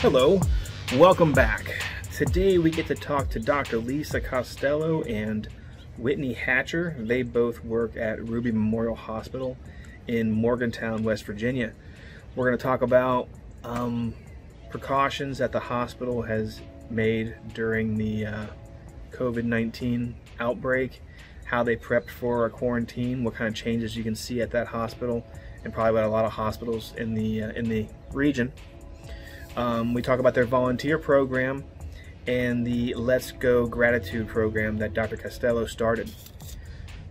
Hello, welcome back. Today we get to talk to Dr. Lisa Costello and Whitney Hatcher. They both work at Ruby Memorial Hospital in Morgantown, West Virginia. We're going to talk about um, precautions that the hospital has made during the uh, COVID 19 outbreak, how they prepped for a quarantine, what kind of changes you can see at that hospital, and probably at a lot of hospitals in the, uh, in the region. Um, we talk about their volunteer program and the Let's Go Gratitude program that Dr. Costello started.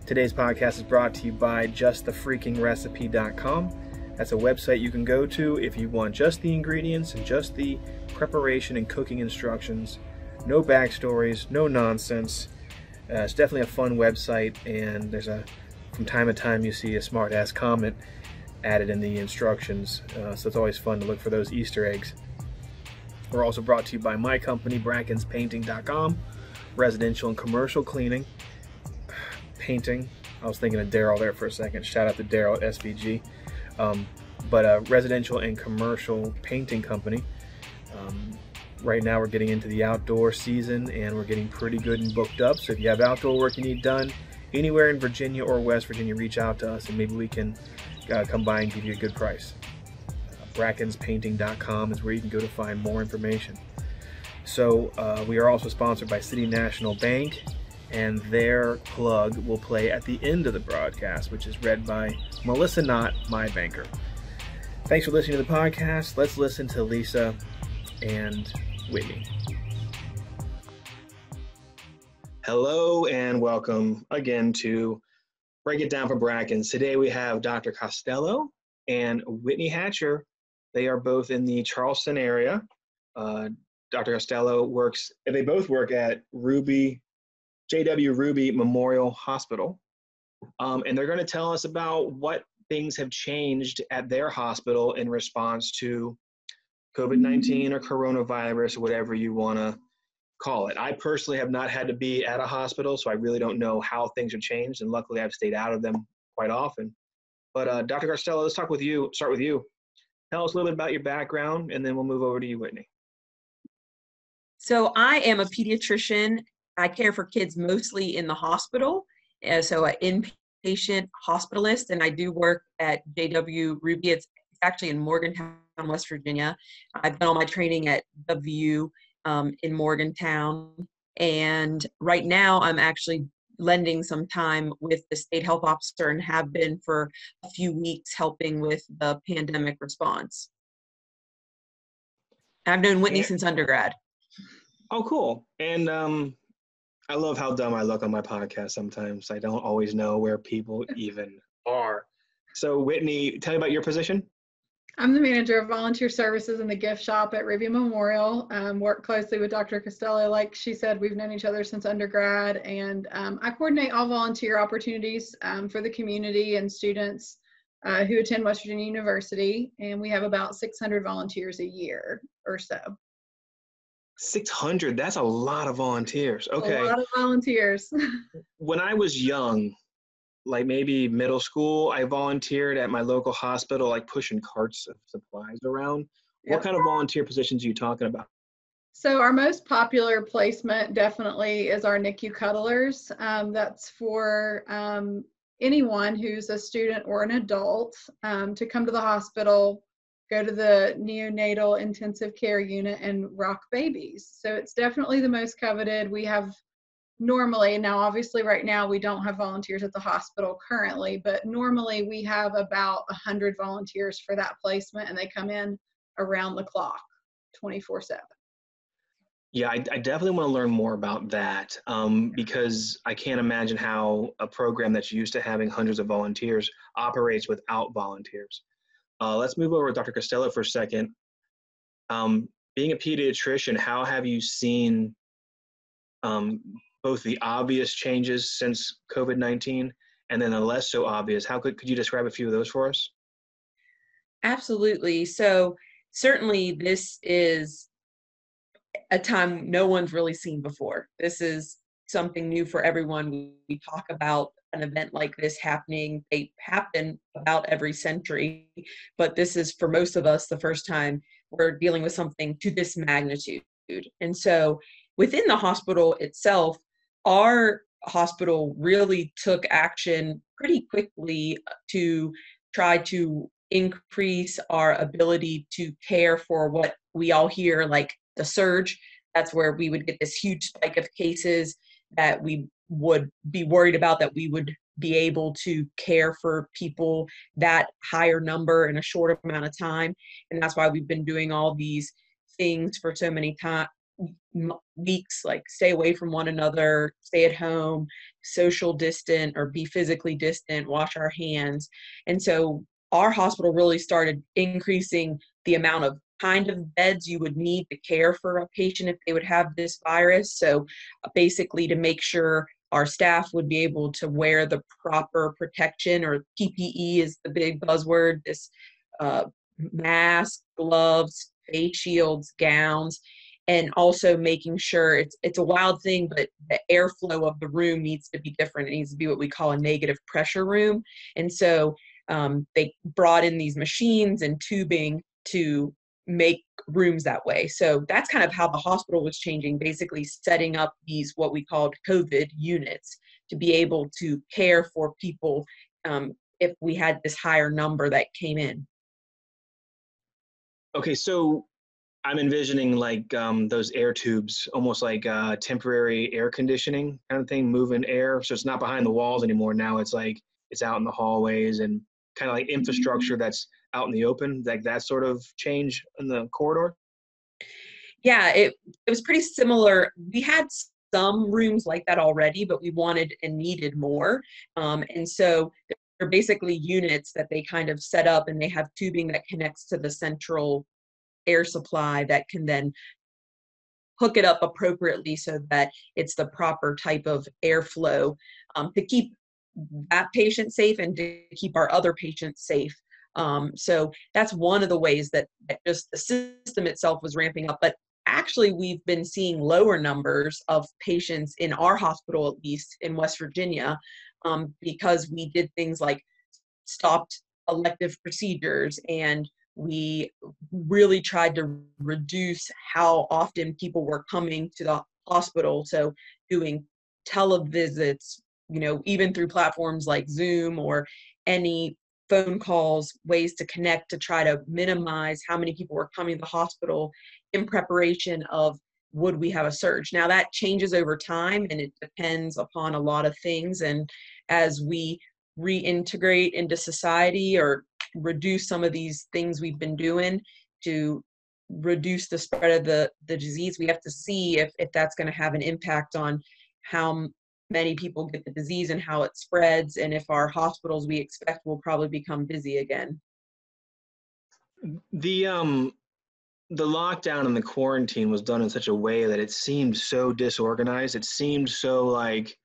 Today's podcast is brought to you by JustTheFreakingRecipe.com. That's a website you can go to if you want just the ingredients and just the preparation and cooking instructions. No backstories, no nonsense. Uh, it's definitely a fun website, and there's a from time to time you see a smart ass comment added in the instructions, uh, so it's always fun to look for those Easter eggs. We're also brought to you by my company, BrackensPainting.com, residential and commercial cleaning, painting. I was thinking of Daryl there for a second. Shout out to Daryl at SVG. Um, but a residential and commercial painting company. Um, right now, we're getting into the outdoor season and we're getting pretty good and booked up. So if you have outdoor work you need done anywhere in Virginia or West Virginia, reach out to us and maybe we can uh, come by and give you a good price. BrackensPainting.com is where you can go to find more information. So uh, we are also sponsored by City National Bank, and their plug will play at the end of the broadcast, which is read by Melissa Knott, my banker. Thanks for listening to the podcast. Let's listen to Lisa and Whitney. Hello and welcome again to Break It Down for Brackens. Today we have Dr. Costello and Whitney Hatcher they are both in the Charleston area. Uh, Dr. Costello works, they both work at Ruby, JW Ruby Memorial Hospital. Um, and they're going to tell us about what things have changed at their hospital in response to COVID 19 or coronavirus, or whatever you want to call it. I personally have not had to be at a hospital, so I really don't know how things have changed. And luckily, I've stayed out of them quite often. But uh, Dr. Costello, let's talk with you. Start with you tell us a little bit about your background, and then we'll move over to you, Whitney. So I am a pediatrician. I care for kids mostly in the hospital, so an inpatient hospitalist, and I do work at JW Ruby. It's, actually in Morgantown, West Virginia. I've done all my training at WVU um, in Morgantown, and right now I'm actually lending some time with the state health officer and have been for a few weeks helping with the pandemic response. I've known Whitney since undergrad. Oh, cool. And um, I love how dumb I look on my podcast sometimes. I don't always know where people even are. So, Whitney, tell me about your position. I'm the manager of volunteer services in the gift shop at Ruby Memorial. Um, work closely with Dr. Costello. Like she said, we've known each other since undergrad, and um, I coordinate all volunteer opportunities um, for the community and students uh, who attend West Virginia University. And we have about 600 volunteers a year or so. 600, that's a lot of volunteers. Okay. A lot of volunteers. when I was young, like maybe middle school, I volunteered at my local hospital, like pushing carts of supplies around. Yep. What kind of volunteer positions are you talking about? So our most popular placement definitely is our NICU cuddlers. Um, that's for um, anyone who's a student or an adult um, to come to the hospital, go to the neonatal intensive care unit and rock babies. So it's definitely the most coveted. We have normally now obviously right now we don't have volunteers at the hospital currently but normally we have about 100 volunteers for that placement and they come in around the clock 24 7 yeah, I, I, definitely want to learn more about that um, because I can't imagine how a program that's used to having hundreds of volunteers operates without volunteers. Uh, let's move over to Dr. Costello for a second. Um, being a pediatrician, how have you seen um, both the obvious changes since COVID 19 and then the less so obvious. How could, could you describe a few of those for us? Absolutely. So, certainly, this is a time no one's really seen before. This is something new for everyone. We talk about an event like this happening. They happen about every century, but this is for most of us the first time we're dealing with something to this magnitude. And so within the hospital itself, our hospital really took action pretty quickly uh, to try to increase our ability to care for what we all hear like the surge. That's where we would get this huge spike of cases that we would be worried about that we would be able to care for people that higher number in a short amount of time and that's why we've been doing all these things for so many time weeks like stay away from one another stay at home social distant or be physically distant wash our hands. And so our hospital really started increasing the amount of kind of beds you would need to care for a patient if they would have this virus. So basically to make sure our staff would be able to wear the proper protection or ppe is the big buzzword this uh, mask gloves face shields gowns and also making sure it's it's a wild thing, but the airflow of the room needs to be different. It needs to be what we call a negative pressure room. And so um, they brought in these machines and tubing to make rooms that way. So that's kind of how the hospital was changing, basically setting up these what we called COVID units to be able to care for people um, if we had this higher number that came in. Okay, so I'm envisioning like um, those air tubes, almost like uh, temporary air conditioning kind of thing, moving air. So it's not behind the walls anymore. Now it's like it's out in the hallways and kind of like infrastructure that's out in the open, like that sort of change in the corridor. Yeah, it it was pretty similar. We had some rooms like that already, but we wanted and needed more. Um, and so they're basically units that they kind of set up and they have tubing that connects to the central air supply that can then hook it up appropriately so that it's the proper type of airflow um, to keep that patient safe and to keep our other patients safe. Um, so that's one of the ways that, that just the system itself was ramping up. But actually, we've been seeing lower numbers of patients in our hospital, at least in West Virginia, um, because we did things like stopped elective procedures and we really tried to reduce how often people were coming to the hospital. So doing televisits, you know, even through platforms like Zoom or any phone calls, ways to connect to try to minimize how many people were coming to the hospital in preparation of would we have a surge. Now that changes over time and it depends upon a lot of things. And as we reintegrate into society or reduce some of these things we've been doing to reduce the spread of the the disease. We have to see if if that's going to have an impact on how many people get the disease and how it spreads and if our hospitals we expect will probably become busy again. The um the lockdown and the quarantine was done in such a way that it seemed so disorganized. It seemed so like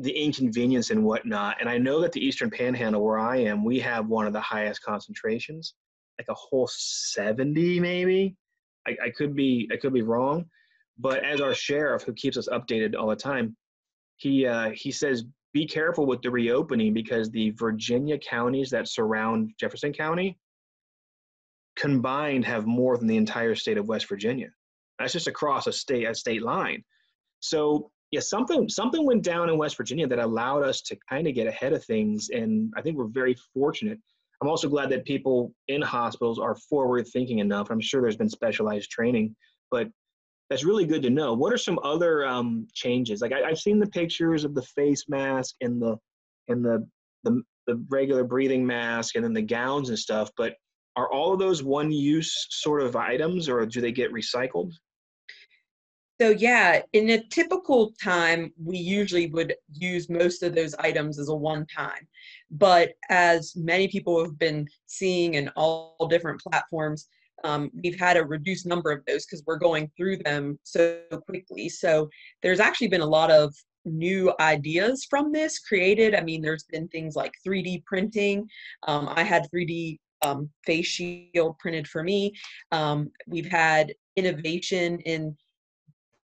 the inconvenience and whatnot. And I know that the Eastern Panhandle, where I am, we have one of the highest concentrations, like a whole 70 maybe. I, I could be I could be wrong, but as our sheriff, who keeps us updated all the time, he uh, he says be careful with the reopening because the Virginia counties that surround Jefferson County combined have more than the entire state of West Virginia. That's just across a state a state line. So yeah, something something went down in West Virginia that allowed us to kind of get ahead of things, and I think we're very fortunate. I'm also glad that people in hospitals are forward thinking enough. I'm sure there's been specialized training, but that's really good to know. What are some other um, changes? Like I, have seen the pictures of the face mask and the and the, the the regular breathing mask and then the gowns and stuff, but are all of those one use sort of items or do they get recycled? So yeah, in a typical time, we usually would use most of those items as a one time. But as many people have been seeing in all different platforms, um, we've had a reduced number of those because we're going through them so quickly. So there's actually been a lot of new ideas from this created. I mean, there's been things like 3D printing. Um, I had 3D um, face shield printed for me. Um, we've had innovation in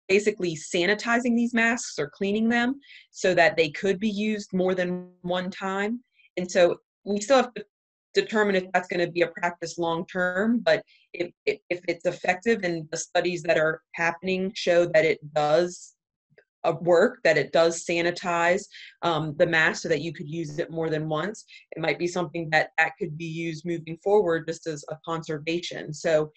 basically sanitizing these masks or cleaning them so that they could be used more than one time. And so we still have to determine if that's going to be a practice long term, but if, if, it's effective and the studies that are happening show that it does uh, work, that it does sanitize um, the mask so that you could use it more than once, it might be something that that could be used moving forward just as a conservation. So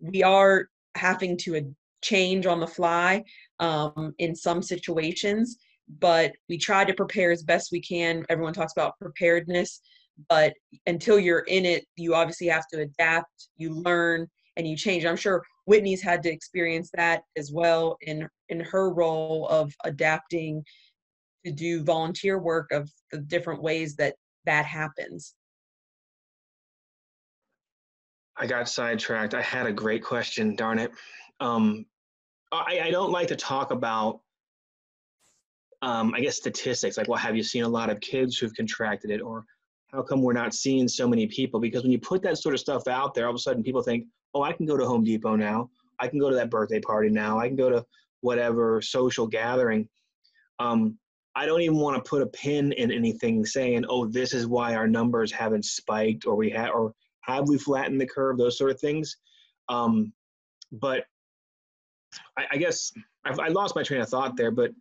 we are having to change on the fly um, in some situations but we try to prepare as best we can. Everyone talks about preparedness but until you're in it you obviously have to adapt you learn and you change. I'm sure whitney's had to experience that as well in in her role of adapting to do volunteer work of the different ways that that happens. I got sidetracked. I had a great question darn it. Um, I, I don't like to talk about um, I guess statistics like well have you seen a lot of kids who've contracted it or how come we're not seeing so many people? Because when you put that sort of stuff out there, all of a sudden people think, oh, I can go to Home Depot now. I can go to that birthday party now. I can go to whatever social gathering. Um, I don't even want to put a pin in anything saying, oh, this is why our numbers haven't spiked or we have or have we flattened the curve, those sort of things. Um, but I, I guess I've, I lost my train of thought there, but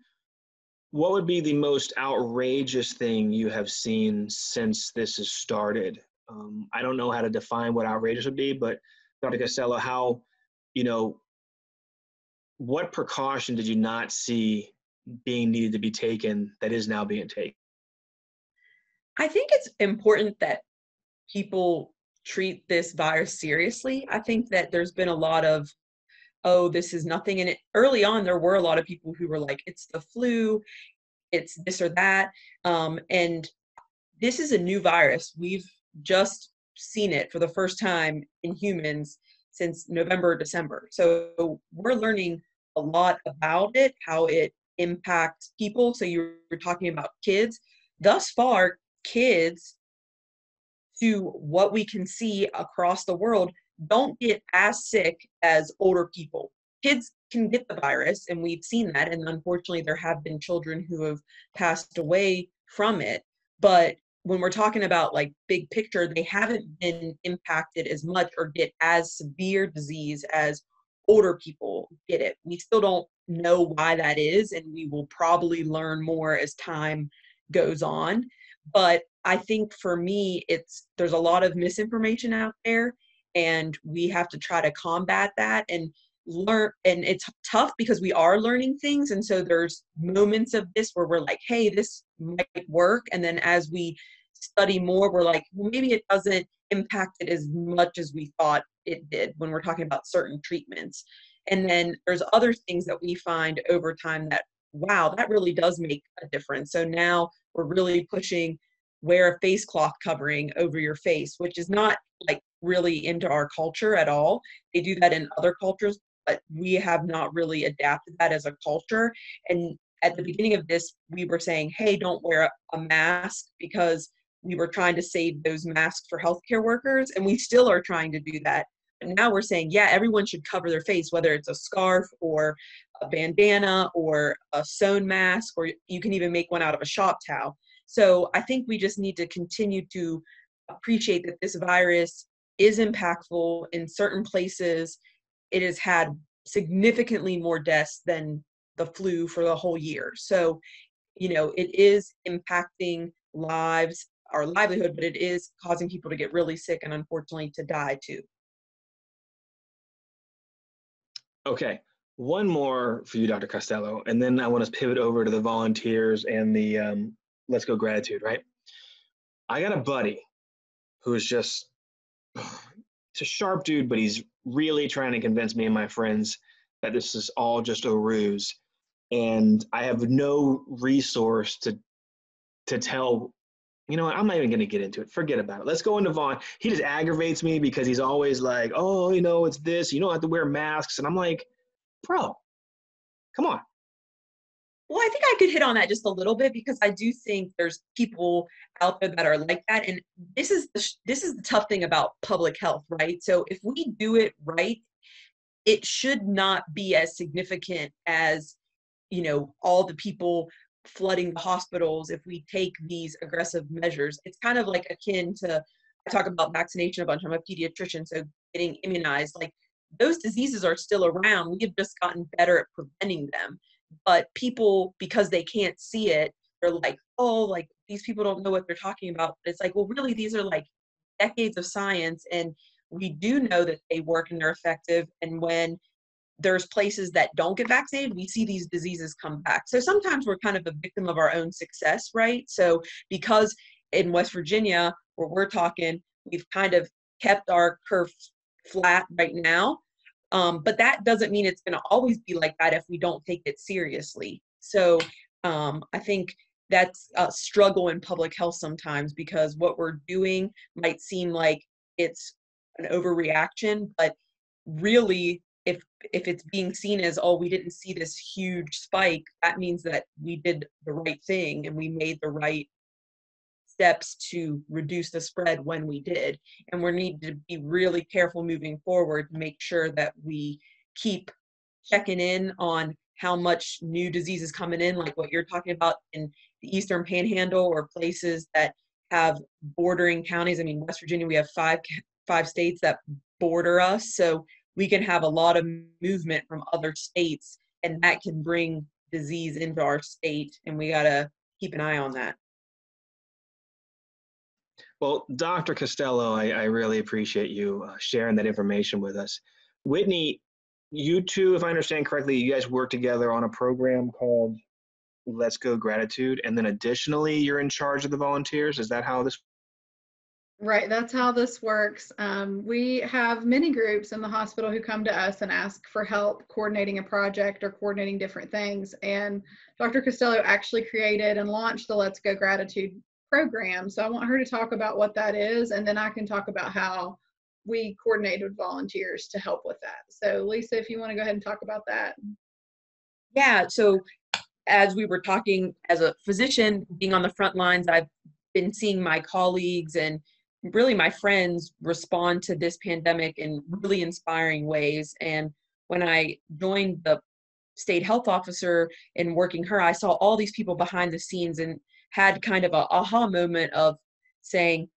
what would be the most outrageous thing you have seen since this has started? Um, I don't know how to define what outrageous would be, but Dr. Costello, how, you know, what precaution did you not see being needed to be taken that is now being taken? I think it's important that people treat this virus seriously. I think that there's been a lot of oh, this is nothing. And it, early on, there were a lot of people who were like, it's the flu, it's this or that. Um, and this is a new virus. We've just seen it for the first time in humans since November, December. So we're learning a lot about it, how it impacts people. So you were talking about kids. Thus far, kids, to what we can see across the world, don't get as sick as older people. Kids can get the virus, and we've seen that. And unfortunately, there have been children who have passed away from it. But when we're talking about like big picture, they haven't been impacted as much or get as severe disease as older people get it. We still don't know why that is, and we will probably learn more as time goes on. But I think for me, it's there's a lot of misinformation out there and we have to try to combat that and learn and it's tough because we are learning things and so there's moments of this where we're like hey this might work and then as we study more we're like well maybe it doesn't impact it as much as we thought it did when we're talking about certain treatments. And then there's other things that we find over time that wow that really does make a difference. So now we're really pushing wear a face cloth covering over your face which is not like really into our culture at all. They do that in other cultures, but we have not really adapted that as a culture. And at the beginning of this, we were saying, hey, don't wear a mask because we were trying to save those masks for healthcare workers, and we still are trying to do that. But now we're saying, yeah, everyone should cover their face, whether it's a scarf or a bandana or a sewn mask, or you can even make one out of a shop towel. So I think we just need to continue to appreciate that this virus is impactful in certain places. It has had significantly more deaths than the flu for the whole year. So, you know, it is impacting lives, our livelihood, but it is causing people to get really sick and unfortunately to die too. Okay, one more for you, Dr. Costello, and then I want to pivot over to the volunteers and the um, Let's Go Gratitude, right? I got a buddy who is just he's a sharp dude, but he's really trying to convince me and my friends that this is all just a ruse. And I have no resource to to tell, you know what, I'm not even gonna get into it. Forget about it. Let's go into Vaughn. He just aggravates me because he's always like, oh, you know, it's this, you don't have to wear masks. And I'm like, bro, come on. Well, I think I could hit on that just a little bit because I do think there's people out there that are like that, and this is the, this is the tough thing about public health, right? So if we do it right, it should not be as significant as you know all the people flooding the hospitals if we take these aggressive measures. It's kind of like akin to I talk about vaccination a bunch. I'm a pediatrician, so getting immunized, like those diseases are still around. We have just gotten better at preventing them. But people, because they can't see it, they're like, oh, like these people don't know what they're talking about. But it's like, well, really, these are like decades of science, and we do know that they work and they're effective. And when there's places that don't get vaccinated, we see these diseases come back. So sometimes we're kind of a victim of our own success, right? So because in West Virginia, where we're talking, we've kind of kept our curve flat right now. Um, but that doesn't mean it's going to always be like that if we don't take it seriously. So um, I think that's a struggle in public health sometimes because what we're doing might seem like it's an overreaction, but really if if it's being seen as oh we didn't see this huge spike that means that we did the right thing and we made the right steps to reduce the spread when we did. And we need to be really careful moving forward to make sure that we keep checking in on how much new disease is coming in, like what you're talking about in the Eastern Panhandle or places that have bordering counties. I mean, West Virginia, we have five five states that border us, so we can have a lot of movement from other states, and that can bring disease into our state, and we gotta keep an eye on that. Well, Dr. Costello, I, I really appreciate you uh, sharing that information with us. Whitney, you two, if I understand correctly, you guys work together on a program called Let's Go Gratitude, and then additionally, you're in charge of the volunteers. Is that how this? Right, that's how this works. Um, we have many groups in the hospital who come to us and ask for help coordinating a project or coordinating different things. And Dr. Costello actually created and launched the Let's Go Gratitude program. So I want her to talk about what that is, and then I can talk about how we coordinate with volunteers to help with that. So Lisa, if you want to go ahead and talk about that. Yeah, so as we were talking as a physician being on the front lines, I've been seeing my colleagues and really my friends respond to this pandemic in really inspiring ways. And when I joined the state health officer and working her, I saw all these people behind the scenes and had kind of a aha moment of saying,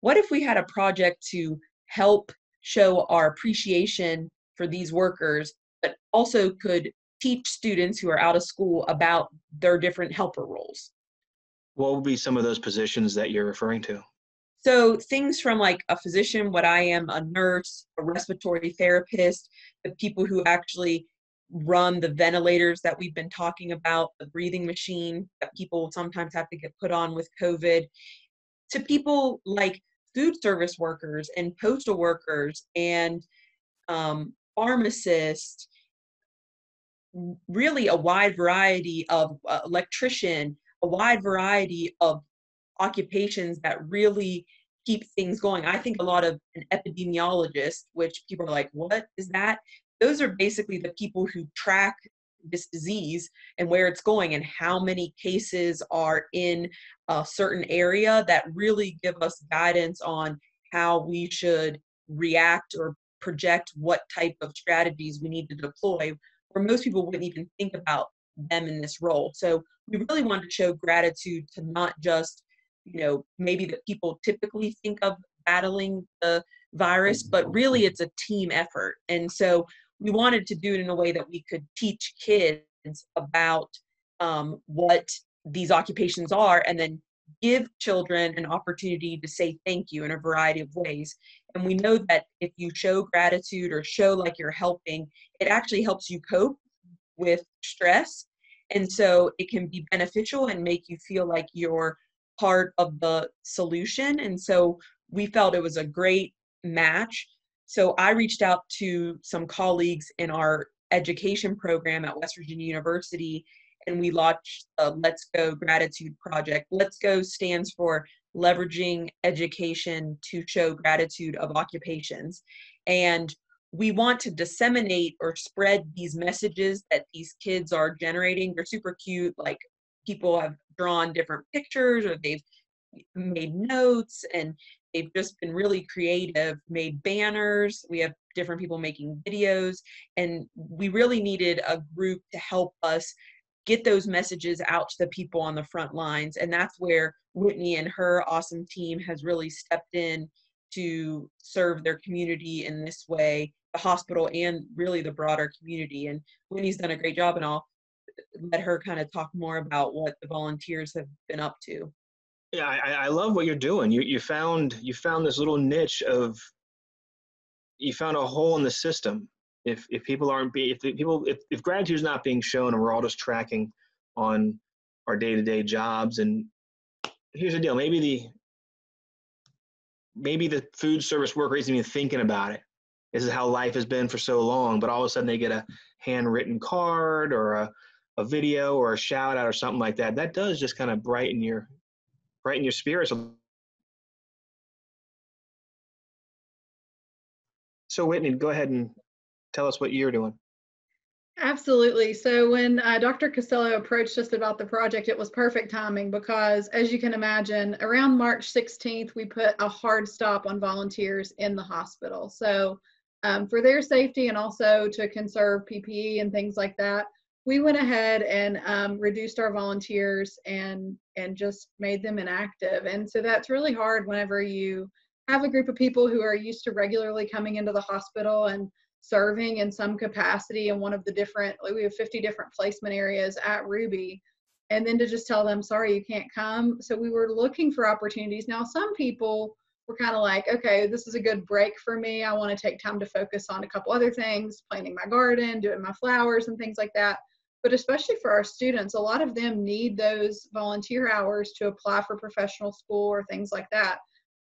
what if we had a project to help show our appreciation for these workers, but also could teach students who are out of school about their different helper roles? What would be some of those positions that you're referring to? So things from like a physician, what I am, a nurse, a respiratory therapist, the people who actually run the ventilators that we've been talking about, the breathing machine that people sometimes have to get put on with COVID, to people like food service workers and postal workers and um, pharmacists, really a wide variety of uh, electrician, a wide variety of occupations that really keep things going. I think a lot of an epidemiologist, which people are like, what is that? Those are basically the people who track this disease and where it's going and how many cases are in a certain area that really give us guidance on how we should react or project what type of strategies we need to deploy where most people wouldn't even think about them in this role. So we really wanted to show gratitude to not just you know maybe that people typically think of battling the virus but really it's a team effort. And so we wanted to do it in a way that we could teach kids about um, what these occupations are and then give children an opportunity to say thank you in a variety of ways. And we know that if you show gratitude or show like you're helping, it actually helps you cope with stress. And so it can be beneficial and make you feel like you're part of the solution. And so we felt it was a great match so I reached out to some colleagues in our education program at West Virginia University and we launched the Let's Go Gratitude Project. Let's Go stands for Leveraging Education to Show Gratitude of Occupations. And we want to disseminate or spread these messages that these kids are generating. They're super cute, like people have drawn different pictures or they've made notes and they've just been really creative made banners we have different people making videos and we really needed a group to help us get those messages out to the people on the front lines and that's where whitney and her awesome team has really stepped in to serve their community in this way, the hospital and really the broader community. And whitney's done a great job, and I'll let her kind of talk more about what the volunteers have been up to. Yeah, I, I love what you're doing. You you found you found this little niche of you found a hole in the system. If if people aren't be if people if, if gratitude is not being shown and we're all just tracking on our day to day jobs and here's the deal maybe the maybe the food service worker isn't even thinking about it. This is how life has been for so long, but all of a sudden they get a handwritten card or a, a video or a shout out or something like that. That does just kind of brighten your brighten your spirits. So Whitney, go ahead and tell us what you're doing. Absolutely. So when uh, Dr. Costello approached us about the project, it was perfect timing because, as you can imagine, around March 16th, we put a hard stop on volunteers in the hospital. So um, for their safety and also to conserve PPE and things like that, we went ahead and um, reduced our volunteers and and just made them inactive. And so that's really hard whenever you have a group of people who are used to regularly coming into the hospital and serving in some capacity in one of the different like we have 50 different placement areas at ruby and then to just tell them sorry you can't come. So we were looking for opportunities. Now some people were kind of like okay this is a good break for me. I want to take time to focus on a couple other things planting my garden doing my flowers and things like that but especially for our students a lot of them need those volunteer hours to apply for professional school or things like that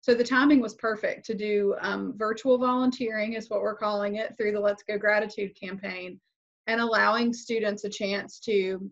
so the timing was perfect to do um, virtual volunteering, is what we're calling it, through the Let's Go Gratitude campaign, and allowing students a chance to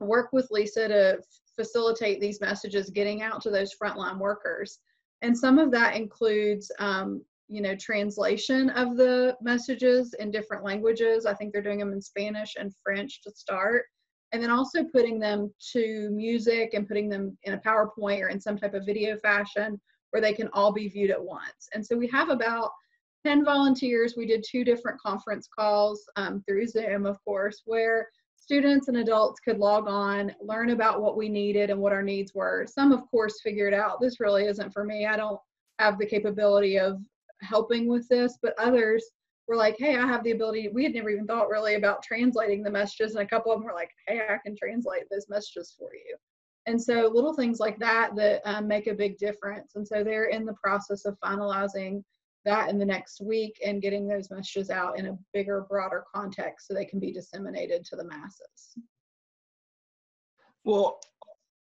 work with Lisa to facilitate these messages getting out to those frontline workers. And some of that includes, um, you know, translation of the messages in different languages. I think they're doing them in Spanish and French to start. And then also putting them to music and putting them in a PowerPoint or in some type of video fashion where they can all be viewed at once. And so we have about 10 volunteers. We did two different conference calls um, through Zoom, of course, where students and adults could log on, learn about what we needed and what our needs were. Some, of course, figured out this really isn't for me. I don't have the capability of helping with this, but others were like, hey, I have the ability. We had never even thought really about translating the messages, and a couple of them were like, hey, I can translate those messages for you. And so little things like that that um, make a big difference. And so they're in the process of finalizing that in the next week and getting those messages out in a bigger, broader context so they can be disseminated to the masses. Well,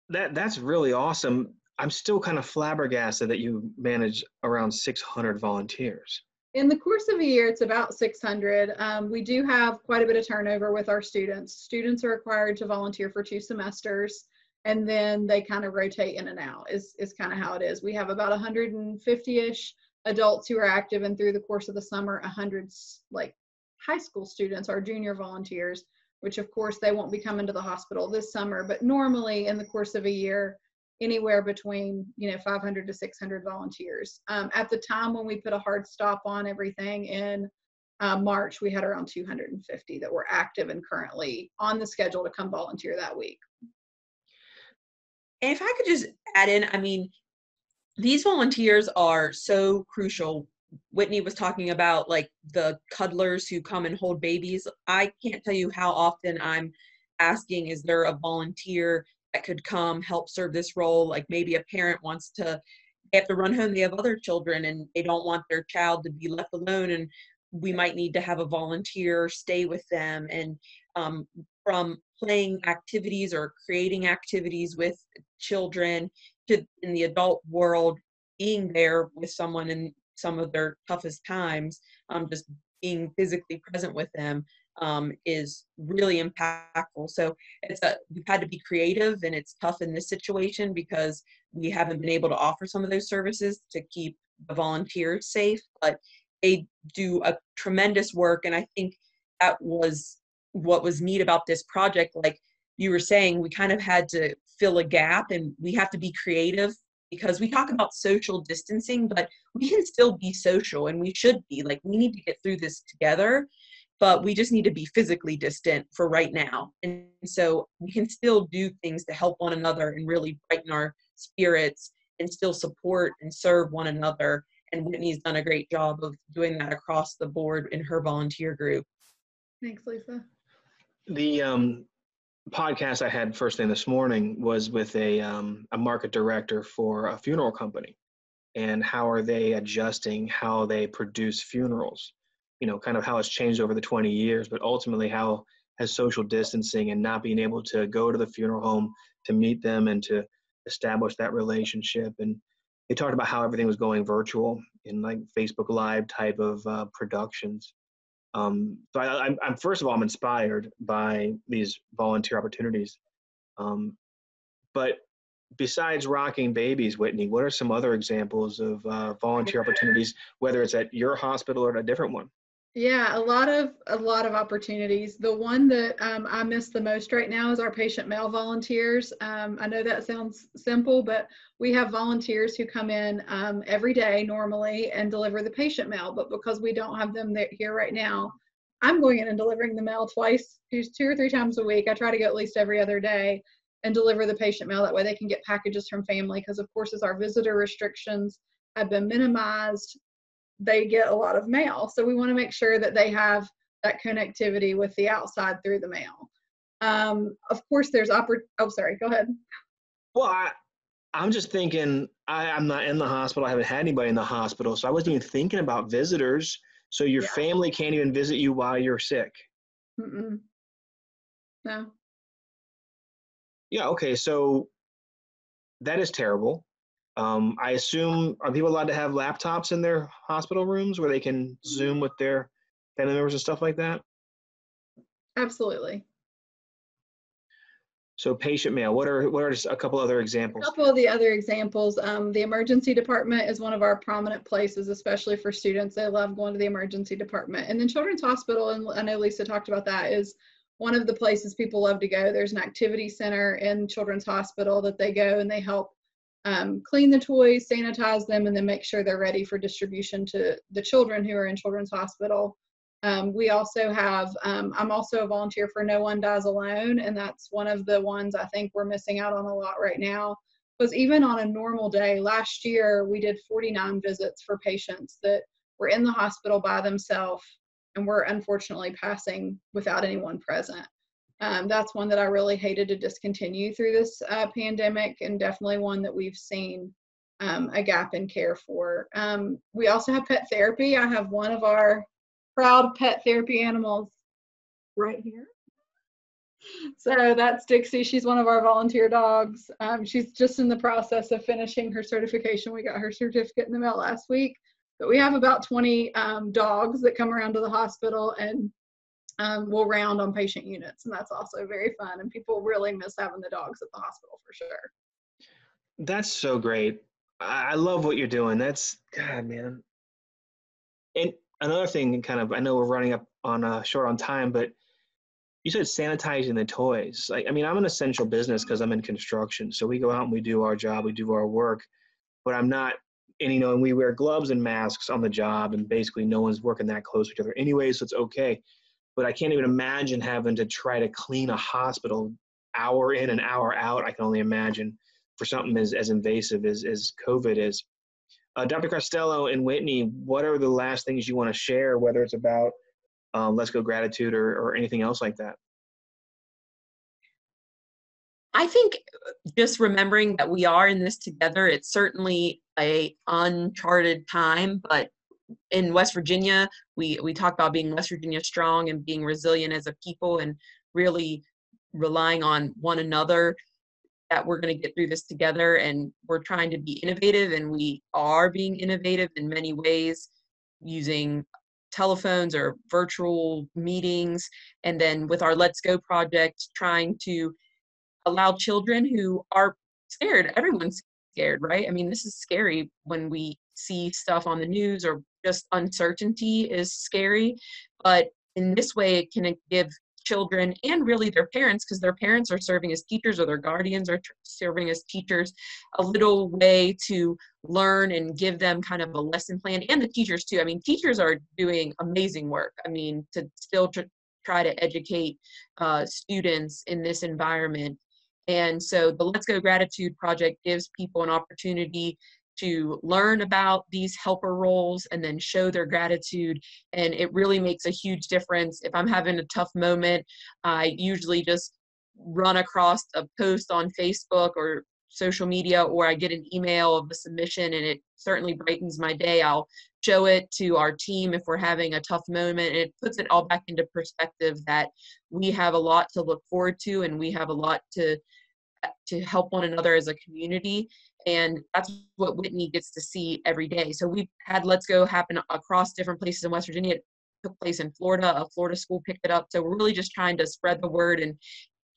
that that's really awesome. I'm still kind of flabbergasted that you manage around 600 volunteers. In the course of a year, it's about 600. Um, we do have quite a bit of turnover with our students. Students are required to volunteer for two semesters and then they kind of rotate in and out is, is kind of how it is. We have about 150-ish adults who are active and through the course of the summer, 100 like high school students are junior volunteers, which of course they won't be coming to the hospital this summer, but normally in the course of a year, anywhere between you know 500 to 600 volunteers. Um, at the time when we put a hard stop on everything in uh, March, we had around 250 that were active and currently on the schedule to come volunteer that week. And if I could just add in, I mean, these volunteers are so crucial. Whitney was talking about like the cuddlers who come and hold babies. I can't tell you how often I'm asking, is there a volunteer could come help serve this role? Like maybe a parent wants to they have to run home, they have other children and they don't want their child to be left alone and we might need to have a volunteer stay with them and um, from playing activities or creating activities with children to in the adult world being there with someone in some of their toughest times um, just being physically present with them um, is really impactful. So it's a we've had to be creative and it's tough in this situation because we haven't been able to offer some of those services to keep the volunteers safe but they do a tremendous work. And i think that was what was neat about this project. Like you were saying we kind of had to fill a gap and we have to be creative because we talk about social distancing but we can still be social and we should be. Like we need to get through this together but we just need to be physically distant for right now and so we can still do things to help one another and really brighten our spirits and still support and serve one another and Whitney's done a great job of doing that across the board in her volunteer group. Thanks, Lisa. The um, podcast I had first thing this morning was with a um, a market director for a funeral company, and how are they adjusting how they produce funerals? You know, kind of how it's changed over the 20 years, but ultimately how has social distancing and not being able to go to the funeral home to meet them and to establish that relationship and they talked about how everything was going virtual in like Facebook Live type of uh, productions. Um, so I, am I'm first of all I'm inspired by these volunteer opportunities. Um, but besides rocking babies, Whitney, what are some other examples of uh, volunteer opportunities, whether it's at your hospital or at a different one? Yeah, a lot of a lot of opportunities. The one that um, I miss the most right now is our patient mail volunteers. Um, I know that sounds simple, but we have volunteers who come in um, every day normally and deliver the patient mail. But because we don't have them here right now, I'm going in and delivering the mail twice, two or three times a week. I try to go at least every other day and deliver the patient mail. That way they can get packages from family because, of course, as our visitor restrictions have been minimized, they get a lot of mail. So we want to make sure that they have that connectivity with the outside through the mail. Um, of course, there's oppor- Oh, sorry. Go ahead. Well, I, I'm just thinking. I, I'm not in the hospital. I haven't had anybody in the hospital, so I wasn't even thinking about visitors. So your yeah. family can't even visit you while you're sick. Mm-mm. No. Yeah. Okay. So that is terrible. Um, I assume are people allowed to have laptops in their hospital rooms where they can Zoom with their family members and stuff like that? Absolutely. So patient mail. What are what are a couple other examples? A couple of the other examples. Um, the emergency department is one of our prominent places, especially for students. They love going to the emergency department. And then Children's Hospital, and I know Lisa talked about that, is one of the places people love to go. There's an activity center in Children's Hospital that they go and they help um, clean the toys, sanitize them, and then make sure they're ready for distribution to the children who are in Children's Hospital. Um, we also have, um, I'm also a volunteer for No One Dies Alone, and that's one of the ones I think we're missing out on a lot right now. Because even on a normal day, last year we did 49 visits for patients that were in the hospital by themselves and were unfortunately passing without anyone present um, that's one that I really hated to discontinue through this uh, pandemic, and definitely one that we've seen um, a gap in care for. Um, we also have pet therapy. I have one of our proud pet therapy animals right here. So that's Dixie. She's one of our volunteer dogs. Um, she's just in the process of finishing her certification. We got her certificate in the mail last week. But we have about 20 um, dogs that come around to the hospital and um, will round on patient units, and that's also very fun. And people really miss having the dogs at the hospital for sure. That's so great. I love what you're doing. That's God, man. And another thing, kind of, I know we're running up on uh, short on time, but you said sanitizing the toys. Like, I mean, I'm an essential business because I'm in construction, so we go out and we do our job, we do our work, but I'm not. And you know, and we wear gloves and masks on the job, and basically no one's working that close to each other anyway, so it's okay but I can't even imagine having to try to clean a hospital hour in and hour out. I can only imagine for something as, as invasive as, as COVID is. Uh, Dr. Costello and Whitney, what are the last things you want to share, whether it's about um, Let's Go Gratitude or, or anything else like that? I think just remembering that we are in this together, it's certainly a uncharted time, but in West Virginia, we we talk about being West Virginia strong and being resilient as a people and really relying on one another that we're going to get through this together and we're trying to be innovative and we are being innovative in many ways using telephones or virtual meetings. And then with our let's go project trying to allow children who are scared everyone's scared right? I mean this is scary when we see stuff on the news or just uncertainty is scary. But in this way, it can give children and really their parents, because their parents are serving as teachers or their guardians are serving as teachers, a little way to learn and give them kind of a lesson plan. And the teachers, too. I mean, teachers are doing amazing work. I mean, to still tr- try to educate uh, students in this environment. And so the Let's Go Gratitude Project gives people an opportunity to learn about these helper roles and then show their gratitude. And it really makes a huge difference. If I'm having a tough moment, I usually just run across a post on Facebook or social media or I get an email of a submission and it certainly brightens my day. I'll show it to our team if we're having a tough moment and it puts it all back into perspective that we have a lot to look forward to and we have a lot to to help one another as a community and that's what whitney gets to see every day. So we've had let's go happen across different places in west virginia. It took place in florida. A florida school picked it up. So we're really just trying to spread the word and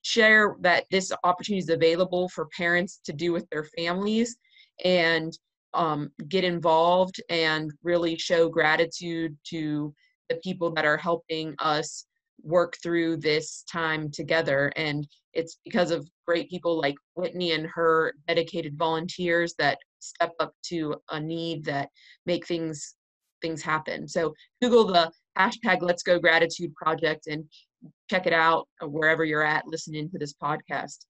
share that this opportunity is available for parents to do with their families and um, get involved and really show gratitude to the people that are helping us work through this time together. And it's because of great people like Whitney and her dedicated volunteers that step up to a need that make things things happen. So Google the hashtag Let's Go Gratitude Project and check it out wherever you're at listening to this podcast.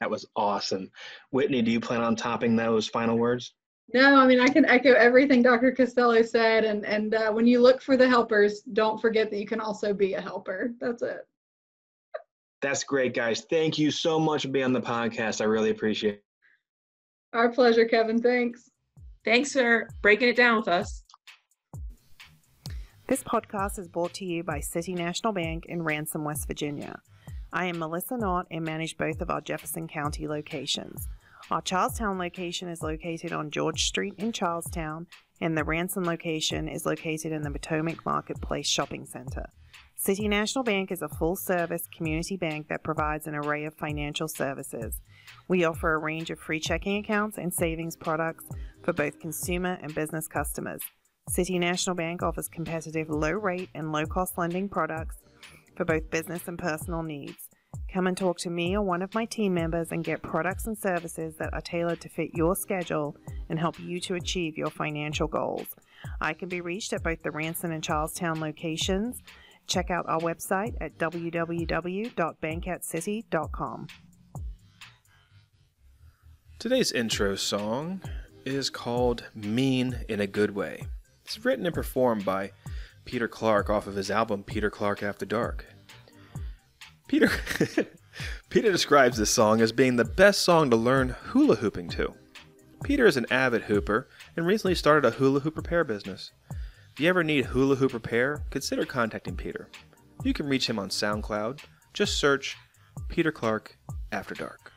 That was awesome. Whitney, do you plan on topping those final words? No, I mean I can echo everything Dr. Costello said, and and uh, when you look for the helpers, don't forget that you can also be a helper. That's it. That's great, guys. Thank you so much for being on the podcast. I really appreciate it. Our pleasure, Kevin. Thanks. Thanks for breaking it down with us. This podcast is brought to you by City National Bank in Ranson, West Virginia. I am Melissa Knott and manage both of our Jefferson County locations. Our Charles Town location is located on George Street in Charles Town, and the Ranson location is located in the Potomac Marketplace Shopping Center. City National Bank is a full service community bank that provides an array of financial services. We offer a range of free checking accounts and savings products for both consumer and business customers. City National Bank offers competitive low rate and low cost lending products for both business and personal needs. Come and talk to me or one of my team members and get products and services that are tailored to fit your schedule and help you to achieve your financial goals. I can be reached at both the Ranson and Charles Town locations. Check out our website at www.bankatcity.com. Today's intro song is called Mean in a Good Way. It's written and performed by Peter Clark off of his album Peter Clark After Dark. Peter Peter describes this song as being the best song to learn hula hooping to. Peter is an avid hooper and recently started a hula hoop repair business. If you ever need hula hoop repair, consider contacting Peter. You can reach him on SoundCloud. Just search Peter Clark After Dark.